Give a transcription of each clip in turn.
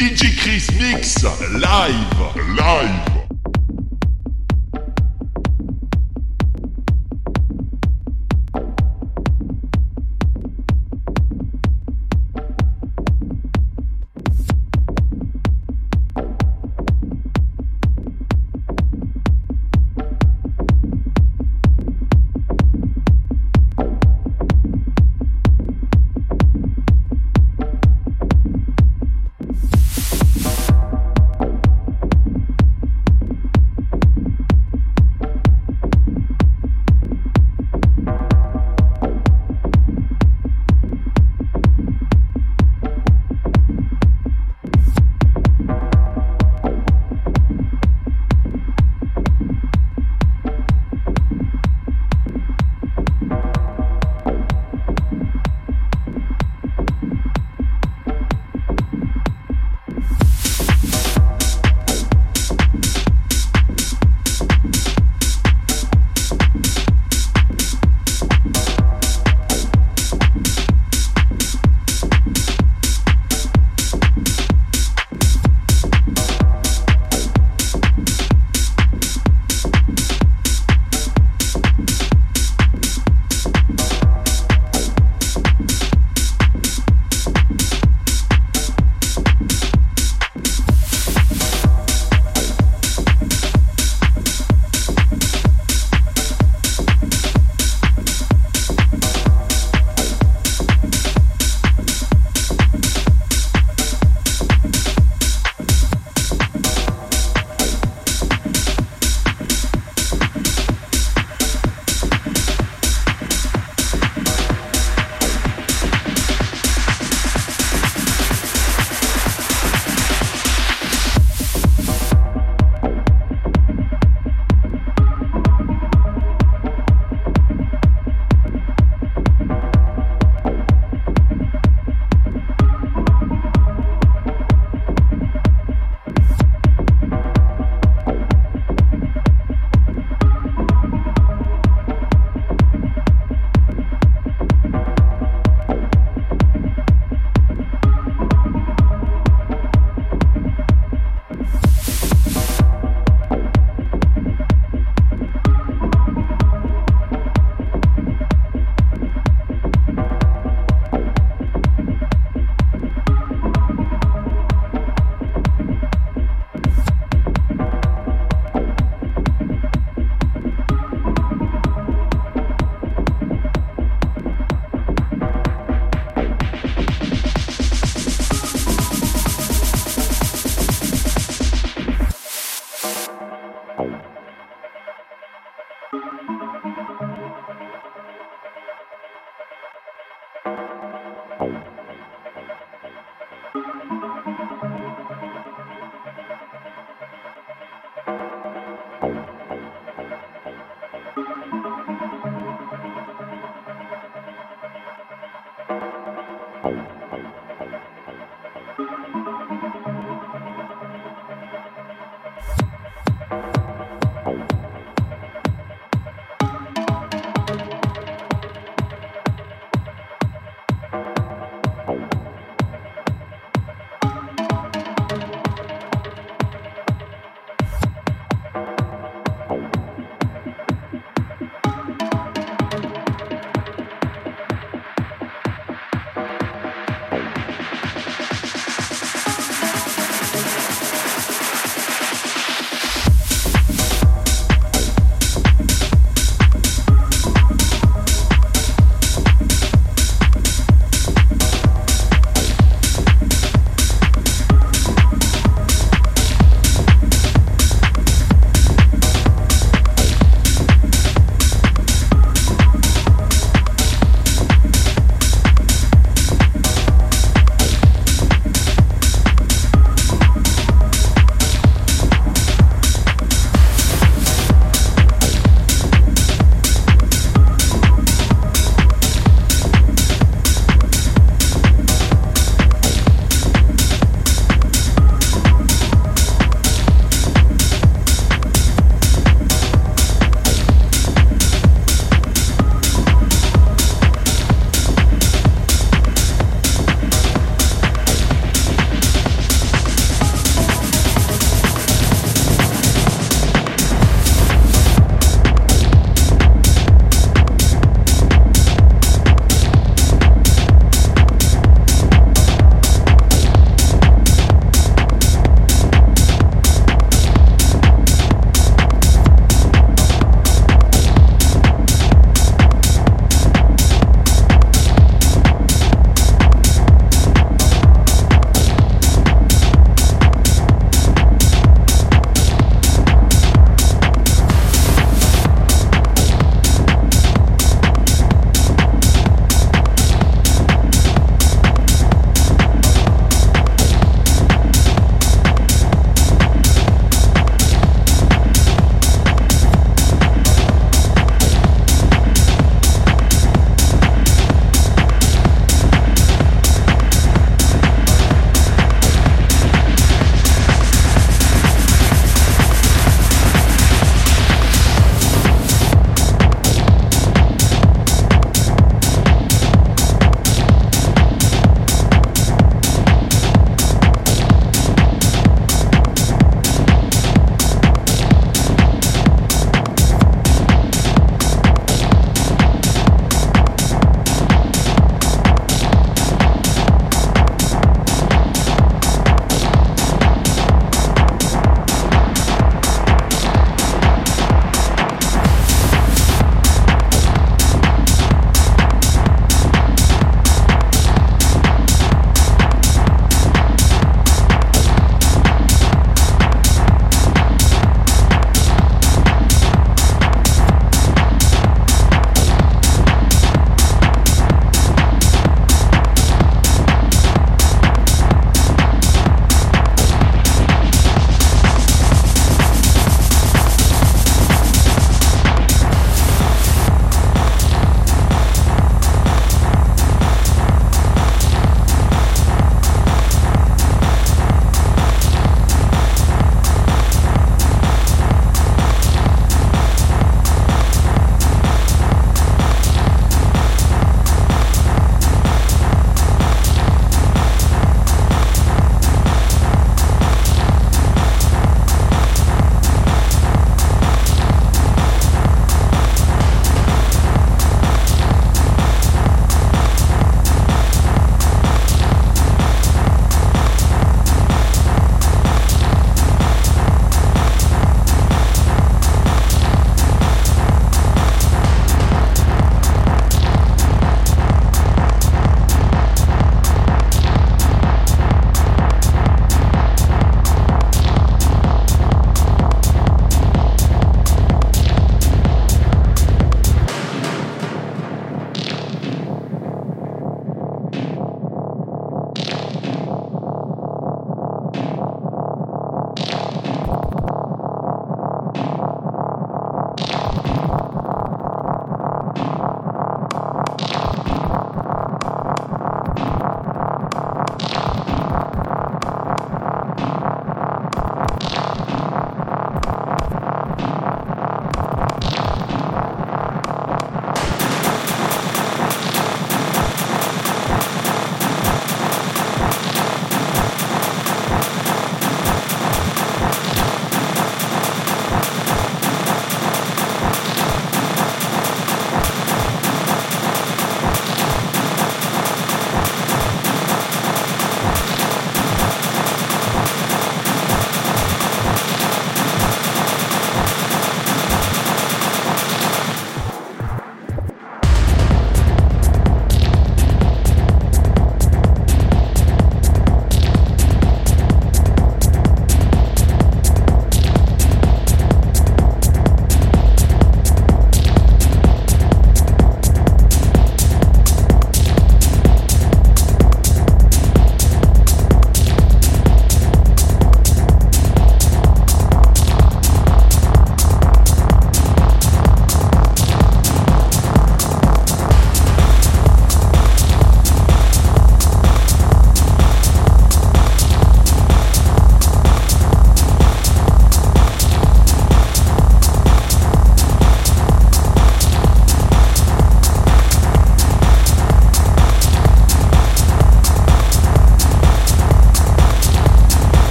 DJ Chris Mix live, live.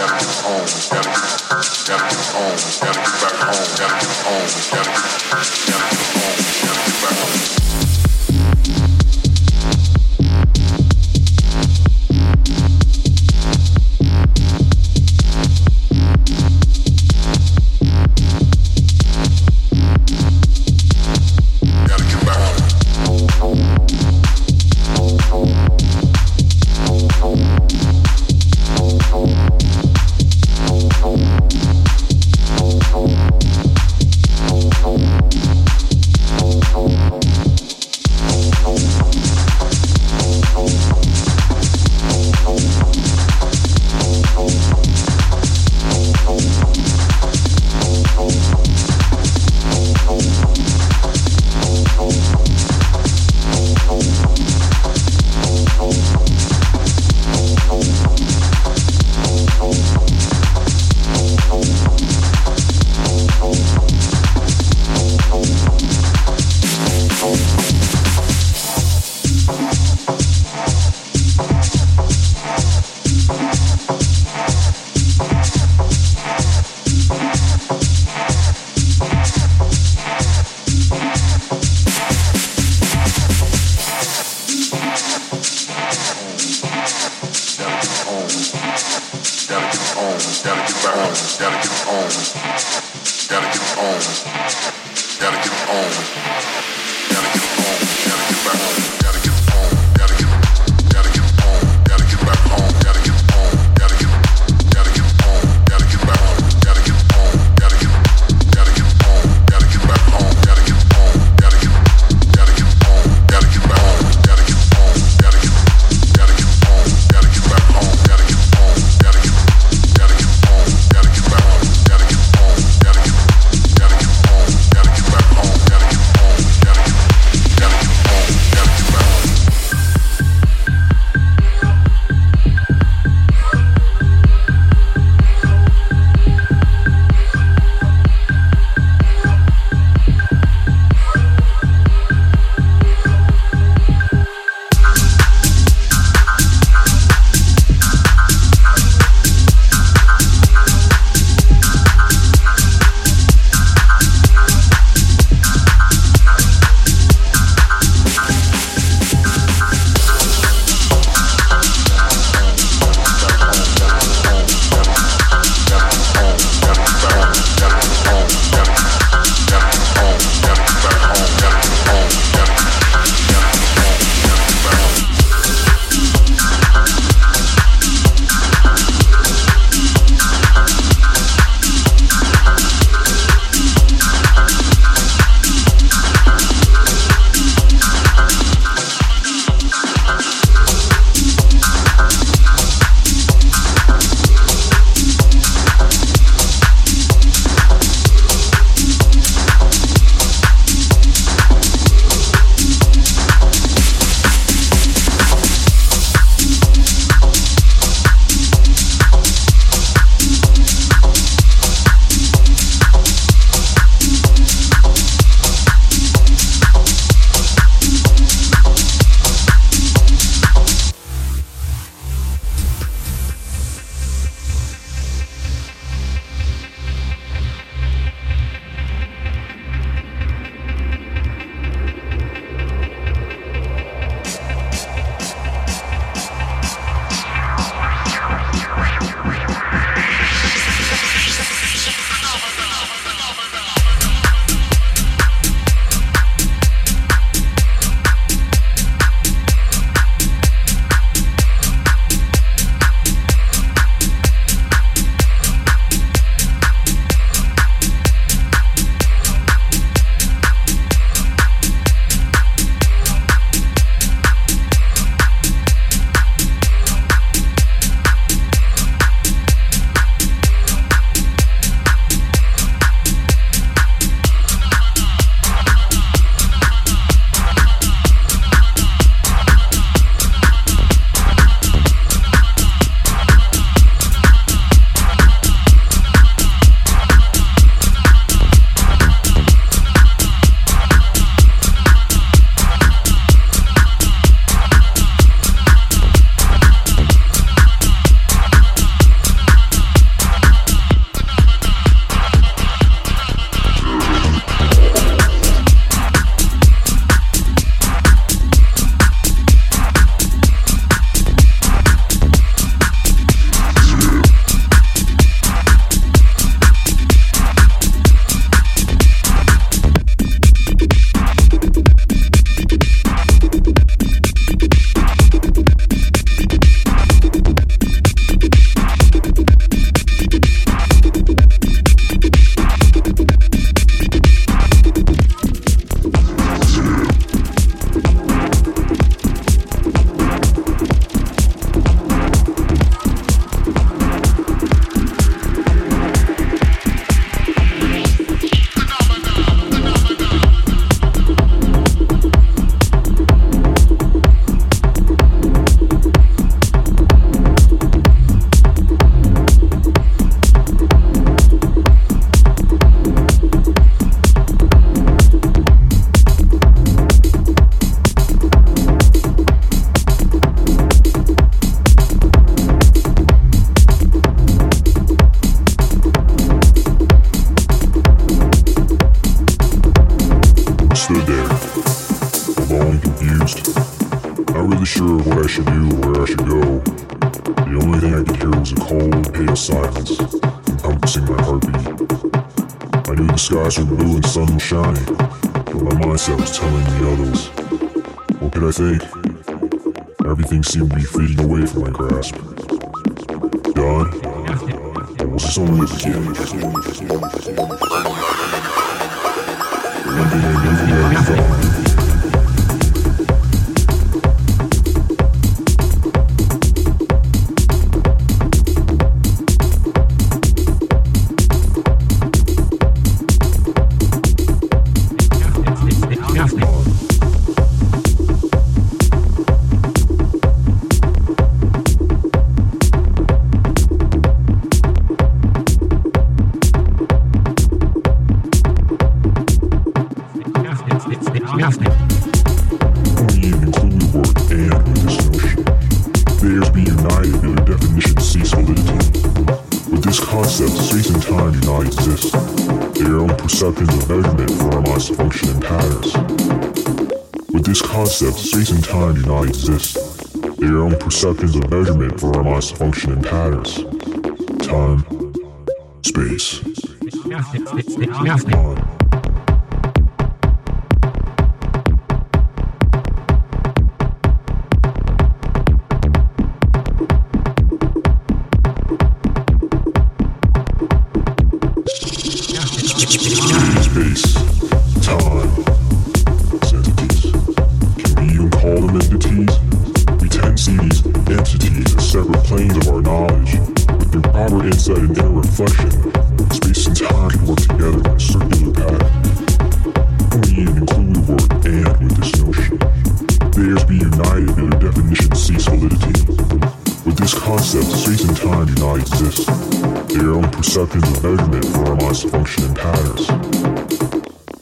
Gotta Perceptions of measurement for our minds function space and time can work together in a circular pattern only an include work and with this notion they to be united under definition C solidity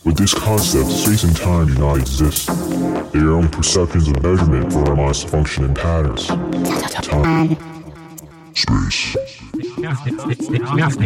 with this concept space and time do not exist. They are only perceptions of measurement for our minds to function in patterns. Time. Space. Merci. Merci.